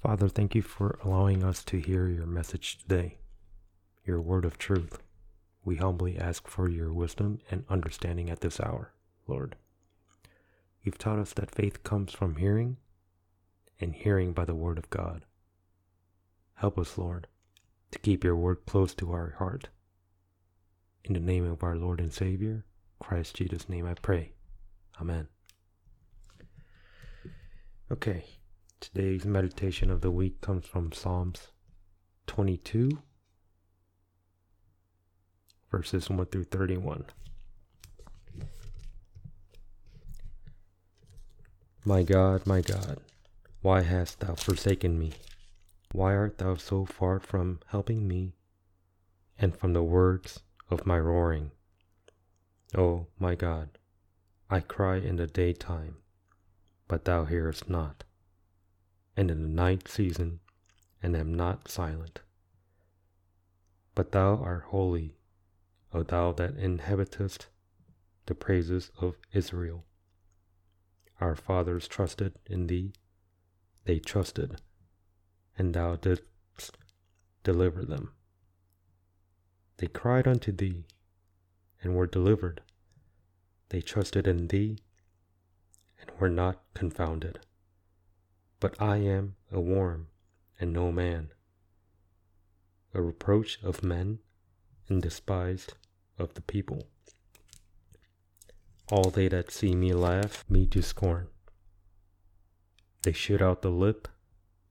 Father, thank you for allowing us to hear your message today, your word of truth. We humbly ask for your wisdom and understanding at this hour, Lord. You've taught us that faith comes from hearing, and hearing by the word of God. Help us, Lord, to keep your word close to our heart. In the name of our Lord and Savior, Christ Jesus' name I pray. Amen. Okay, today's meditation of the week comes from Psalms 22, verses 1 through 31. My God, my God, why hast thou forsaken me? Why art thou so far from helping me and from the words of my roaring? O oh, my God, I cry in the daytime, but thou hearest not, and in the night season, and am not silent. But thou art holy, O thou that inhabitest the praises of Israel. Our fathers trusted in thee, they trusted, and thou didst deliver them. They cried unto thee, and were delivered. They trusted in thee and were not confounded. But I am a worm and no man, a reproach of men and despised of the people. All they that see me laugh me to scorn. They shoot out the lip,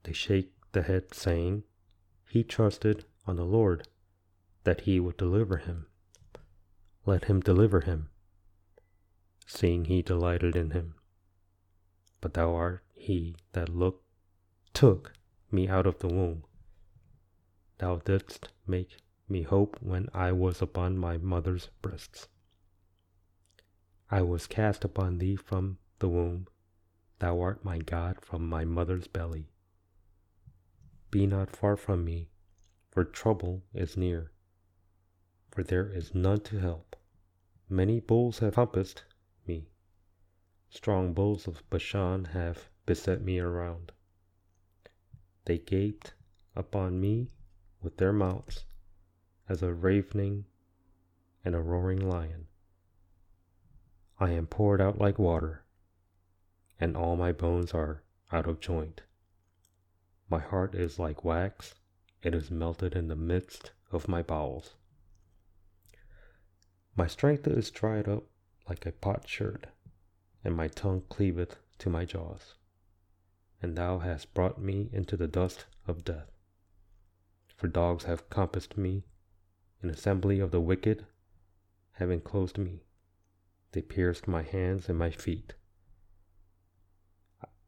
they shake the head, saying, He trusted on the Lord, that he would deliver him let him deliver him, seeing he delighted in him. But thou art he that look, took me out of the womb. Thou didst make me hope when I was upon my mother's breasts. I was cast upon thee from the womb. Thou art my God from my mother's belly. Be not far from me, for trouble is near, for there is none to help. Many bulls have compassed me. Strong bulls of Bashan have beset me around. They gaped upon me with their mouths as a ravening and a roaring lion. I am poured out like water, and all my bones are out of joint. My heart is like wax, it is melted in the midst of my bowels. My strength is dried up like a potsherd, and my tongue cleaveth to my jaws. And thou hast brought me into the dust of death. For dogs have compassed me, an assembly of the wicked have enclosed me. They pierced my hands and my feet.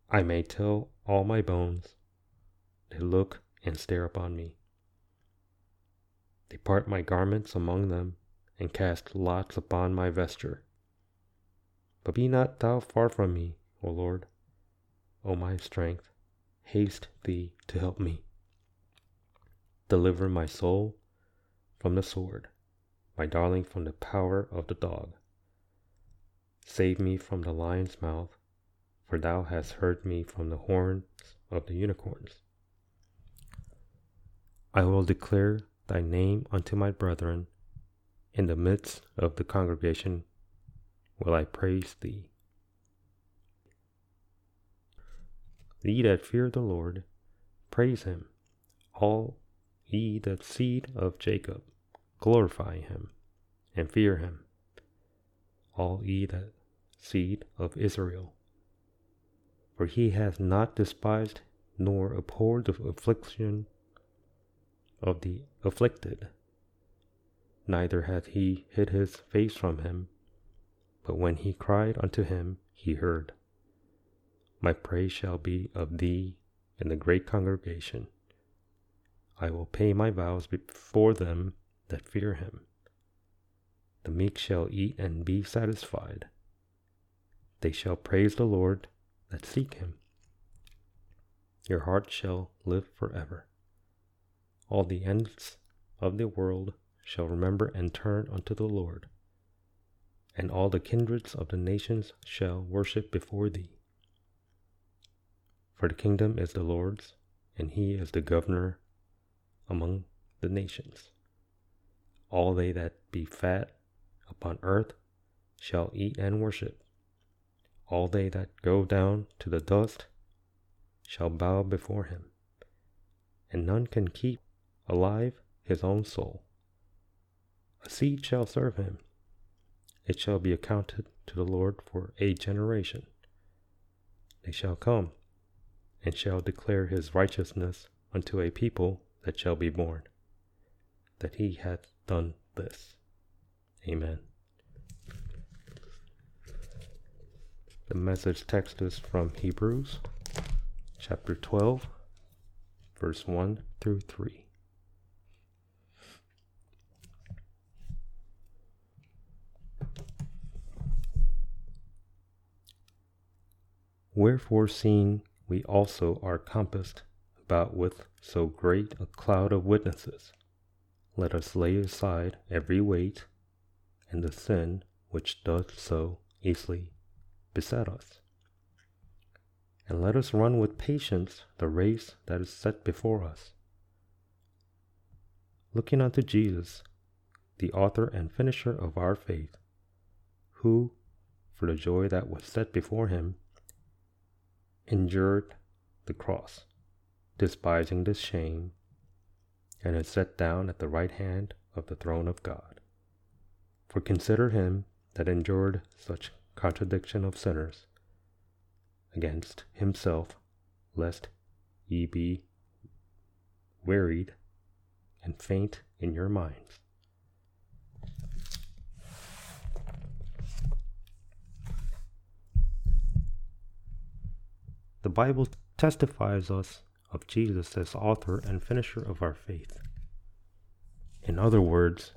I may tell all my bones, they look and stare upon me. They part my garments among them and cast lots upon my vesture. But be not thou far from me, O Lord, O my strength, haste thee to help me. Deliver my soul from the sword, my darling from the power of the dog. Save me from the lion's mouth, for thou hast heard me from the horns of the unicorns. I will declare thy name unto my brethren in the midst of the congregation will I praise thee. Ye that fear the Lord, praise him. All ye that seed of Jacob, glorify him and fear him. All ye that seed of Israel. For he hath not despised nor abhorred the affliction of the afflicted neither hath he hid his face from him. But when he cried unto him, he heard. My praise shall be of thee in the great congregation. I will pay my vows before them that fear him. The meek shall eat and be satisfied. They shall praise the Lord that seek him. Your heart shall live forever. All the ends of the world shall remember and turn unto the Lord, and all the kindreds of the nations shall worship before thee. For the kingdom is the Lord's, and he is the governor among the nations. All they that be fat upon earth shall eat and worship. All they that go down to the dust shall bow before him, and none can keep alive his own soul. A seed shall serve him, it shall be accounted to the Lord for a generation. They shall come and shall declare his righteousness unto a people that shall be born, that he hath done this. Amen. The message text is from Hebrews chapter 12, verse 1 through 3. Wherefore, seeing we also are compassed about with so great a cloud of witnesses, let us lay aside every weight and the sin which doth so easily beset us. And let us run with patience the race that is set before us. Looking unto Jesus, the author and finisher of our faith, who, for the joy that was set before him, endured the cross, despising the shame, and is set down at the right hand of the throne of God. For consider him that endured such contradiction of sinners against himself, lest ye be wearied and faint in your minds. The Bible testifies us of Jesus as author and finisher of our faith. In other words,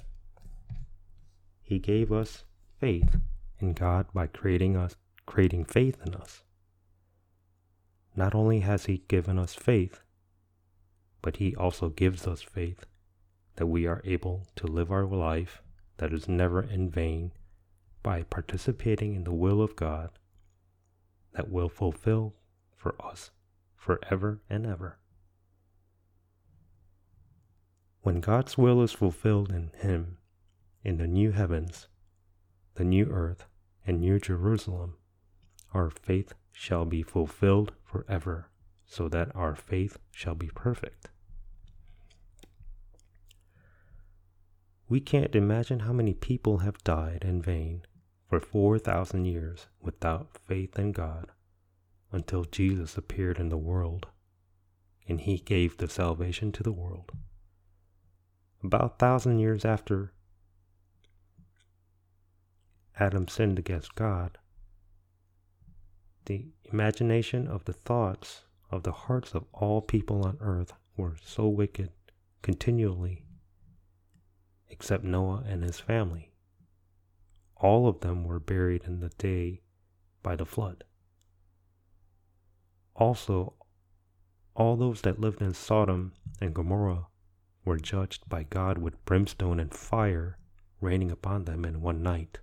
he gave us faith in God by creating us creating faith in us. Not only has he given us faith, but he also gives us faith that we are able to live our life that is never in vain by participating in the will of God that will fulfill for us forever and ever. When God's will is fulfilled in Him, in the new heavens, the new earth, and new Jerusalem, our faith shall be fulfilled forever, so that our faith shall be perfect. We can't imagine how many people have died in vain for 4,000 years without faith in God until Jesus appeared in the world and he gave the salvation to the world. About a thousand years after Adam sinned against God, the imagination of the thoughts of the hearts of all people on earth were so wicked continually, except Noah and his family. All of them were buried in the day by the flood. Also, all those that lived in Sodom and Gomorrah were judged by God with brimstone and fire raining upon them in one night,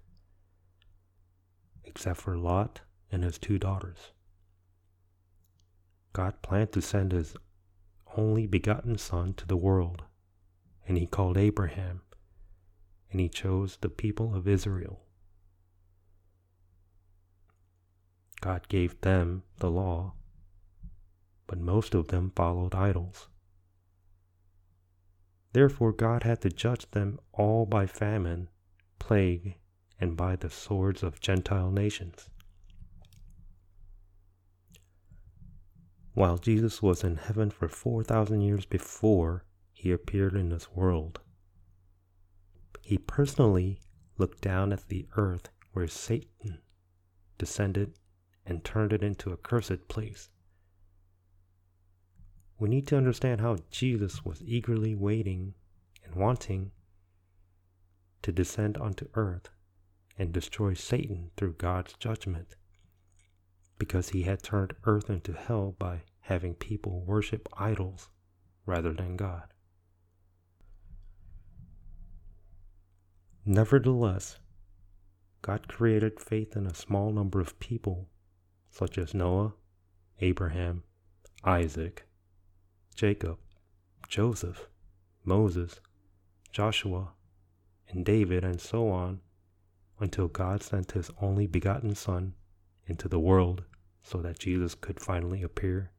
except for Lot and his two daughters. God planned to send his only begotten Son to the world, and he called Abraham, and he chose the people of Israel. God gave them the law but most of them followed idols. Therefore, God had to judge them all by famine, plague, and by the swords of Gentile nations. While Jesus was in heaven for 4,000 years before he appeared in this world, he personally looked down at the earth where Satan descended and turned it into a cursed place we need to understand how Jesus was eagerly waiting and wanting to descend onto earth and destroy Satan through God's judgment because he had turned earth into hell by having people worship idols rather than God. Nevertheless, God created faith in a small number of people, such as Noah, Abraham, Isaac, Jacob, Joseph, Moses, Joshua, and David, and so on, until God sent his only begotten Son into the world so that Jesus could finally appear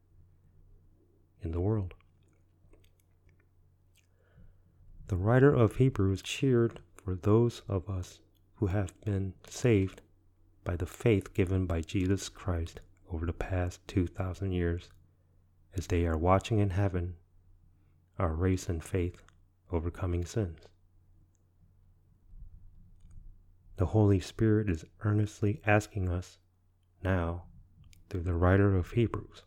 in the world. The writer of Hebrews cheered for those of us who have been saved by the faith given by Jesus Christ over the past 2,000 years as they are watching in heaven our race and faith overcoming sins. The Holy Spirit is earnestly asking us now through the writer of Hebrews,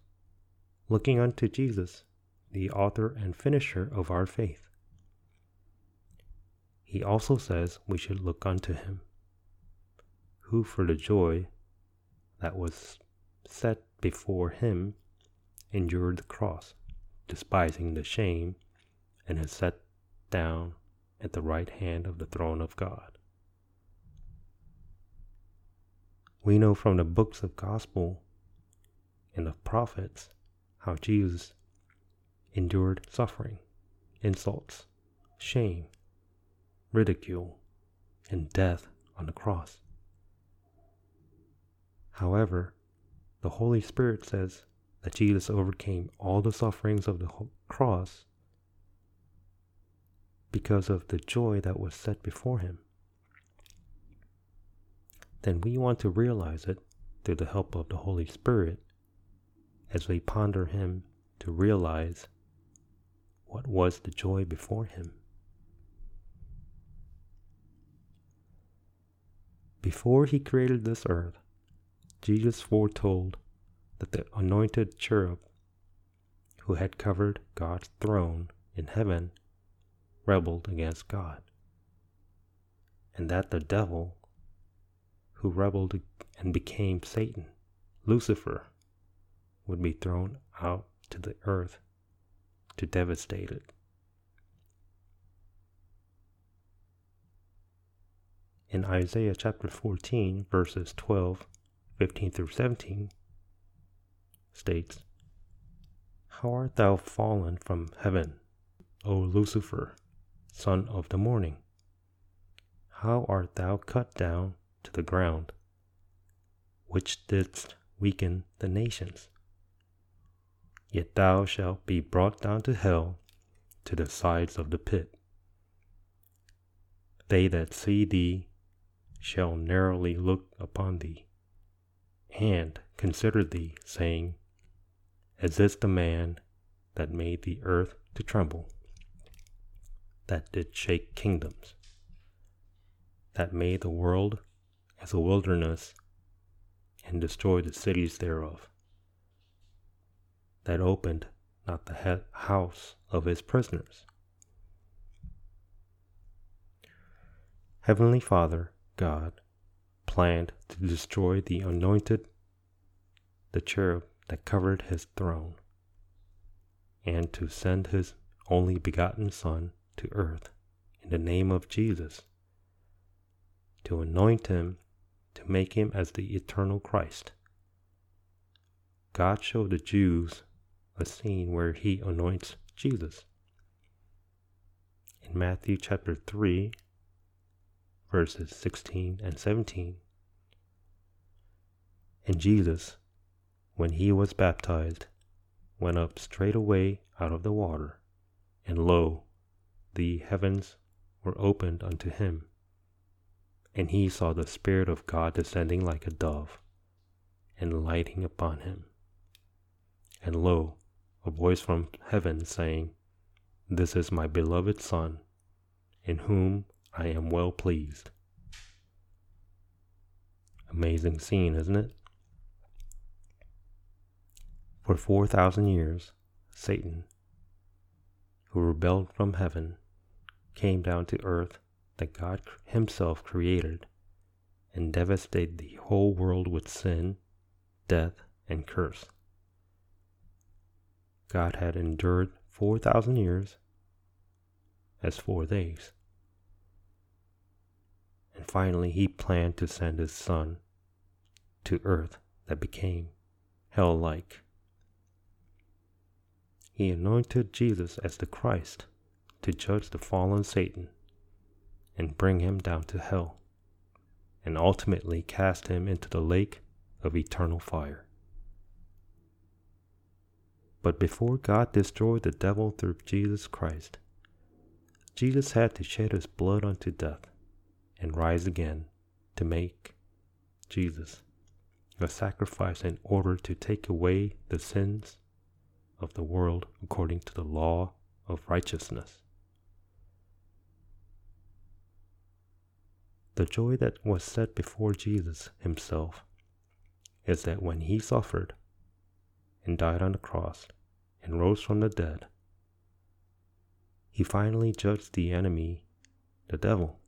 looking unto Jesus, the author and finisher of our faith. He also says we should look unto him, who for the joy that was set before him endured the cross, despising the shame, and is set down at the right hand of the throne of God. We know from the books of gospel and of prophets how Jesus endured suffering, insults, shame, ridicule, and death on the cross. However, the Holy Spirit says that Jesus overcame all the sufferings of the cross because of the joy that was set before him. Then we want to realize it through the help of the Holy Spirit as we ponder Him to realize what was the joy before Him. Before He created this earth, Jesus foretold that the anointed cherub who had covered God's throne in heaven rebelled against God, and that the devil who rebelled and became Satan, Lucifer, would be thrown out to the earth to devastate it. In Isaiah chapter 14, verses 12, 15 through 17, states, How art thou fallen from heaven, O Lucifer, son of the morning? How art thou cut down to the ground, which didst weaken the nations? Yet thou shalt be brought down to hell, to the sides of the pit. They that see thee shall narrowly look upon thee, and consider thee, saying, Is this the man that made the earth to tremble, that did shake kingdoms, that made the world as a wilderness, and destroyed the cities thereof? that opened not the house of his prisoners. Heavenly Father, God, planned to destroy the anointed, the cherub that covered his throne, and to send his only begotten Son to earth in the name of Jesus, to anoint him, to make him as the eternal Christ. God showed the Jews a scene where he anoints Jesus. In Matthew chapter 3, verses 16 and 17. And Jesus, when he was baptized, went up straightway out of the water, and lo, the heavens were opened unto him. And he saw the Spirit of God descending like a dove, and lighting upon him. And lo, a voice from heaven saying, This is my beloved Son, in whom I am well pleased. Amazing scene, isn't it? For 4,000 years, Satan, who rebelled from heaven, came down to earth that God Himself created and devastated the whole world with sin, death, and curse. God had endured 4,000 years as four days. And finally, he planned to send his son to earth that became hell like. He anointed Jesus as the Christ to judge the fallen Satan and bring him down to hell, and ultimately cast him into the lake of eternal fire. But before God destroyed the devil through Jesus Christ, Jesus had to shed his blood unto death and rise again to make Jesus a sacrifice in order to take away the sins of the world according to the law of righteousness. The joy that was set before Jesus himself is that when he suffered and died on the cross and rose from the dead, he finally judged the enemy, the devil.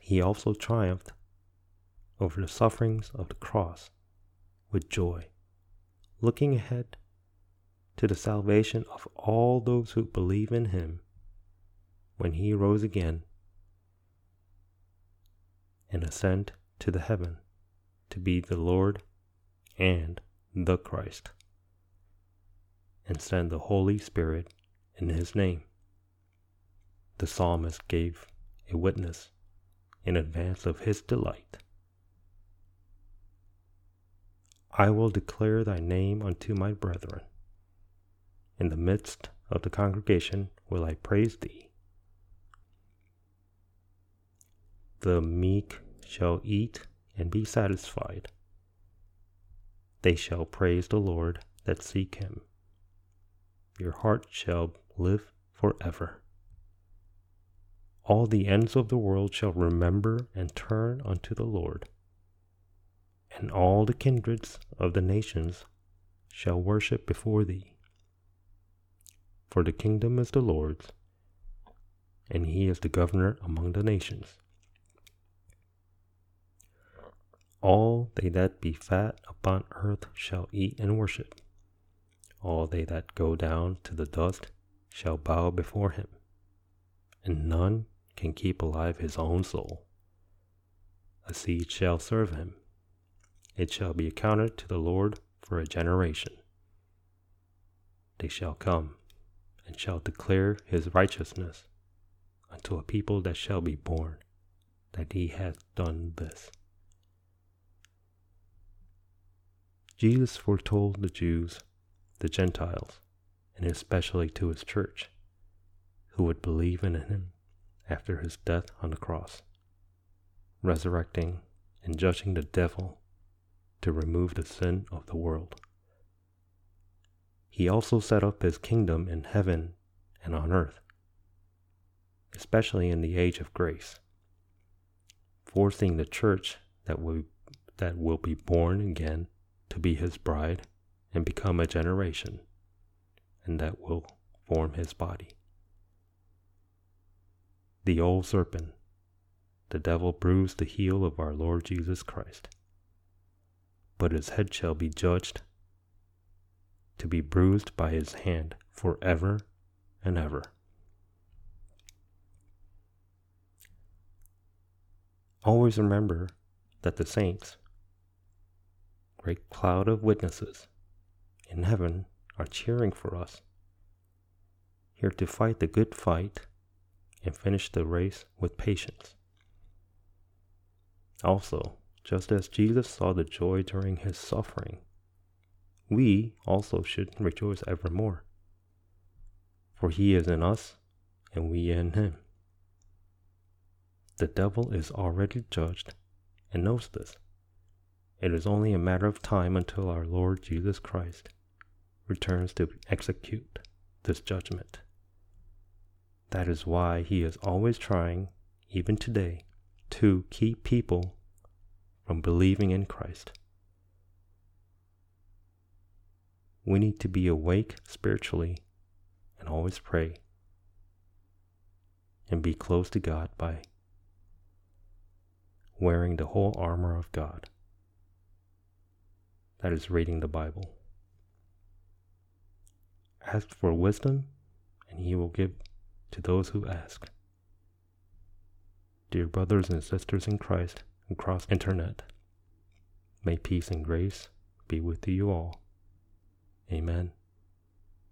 He also triumphed over the sufferings of the cross with joy, looking ahead to the salvation of all those who believe in him when he rose again and ascend to the heaven to be the Lord and the Christ, and send the Holy Spirit in his name. The psalmist gave a witness in advance of his delight. I will declare thy name unto my brethren. In the midst of the congregation will I praise thee. The meek shall eat and be satisfied. They shall praise the Lord that seek him. Your heart shall live forever. All the ends of the world shall remember and turn unto the Lord, and all the kindreds of the nations shall worship before thee. For the kingdom is the Lord's, and he is the governor among the nations. All they that be fat upon earth shall eat and worship. All they that go down to the dust shall bow before him, and none can keep alive his own soul. A seed shall serve him. It shall be accounted to the Lord for a generation. They shall come and shall declare his righteousness unto a people that shall be born, that he hath done this. Jesus foretold the Jews, the Gentiles, and especially to his church, who would believe in him after his death on the cross, resurrecting and judging the devil to remove the sin of the world. He also set up his kingdom in heaven and on earth, especially in the age of grace, forcing the church that will, that will be born again to be his bride and become a generation, and that will form his body. The old serpent, the devil bruised the heel of our Lord Jesus Christ, but his head shall be judged to be bruised by his hand forever and ever. Always remember that the saints great cloud of witnesses in heaven are cheering for us, here to fight the good fight and finish the race with patience. Also, just as Jesus saw the joy during his suffering, we also should rejoice evermore. For he is in us, and we in him. The devil is already judged and knows this. It is only a matter of time until our Lord Jesus Christ returns to execute this judgment. That is why he is always trying, even today, to keep people from believing in Christ. We need to be awake spiritually and always pray and be close to God by wearing the whole armor of God that is reading the Bible. Ask for wisdom, and he will give to those who ask. Dear brothers and sisters in Christ across internet, may peace and grace be with you all. Amen.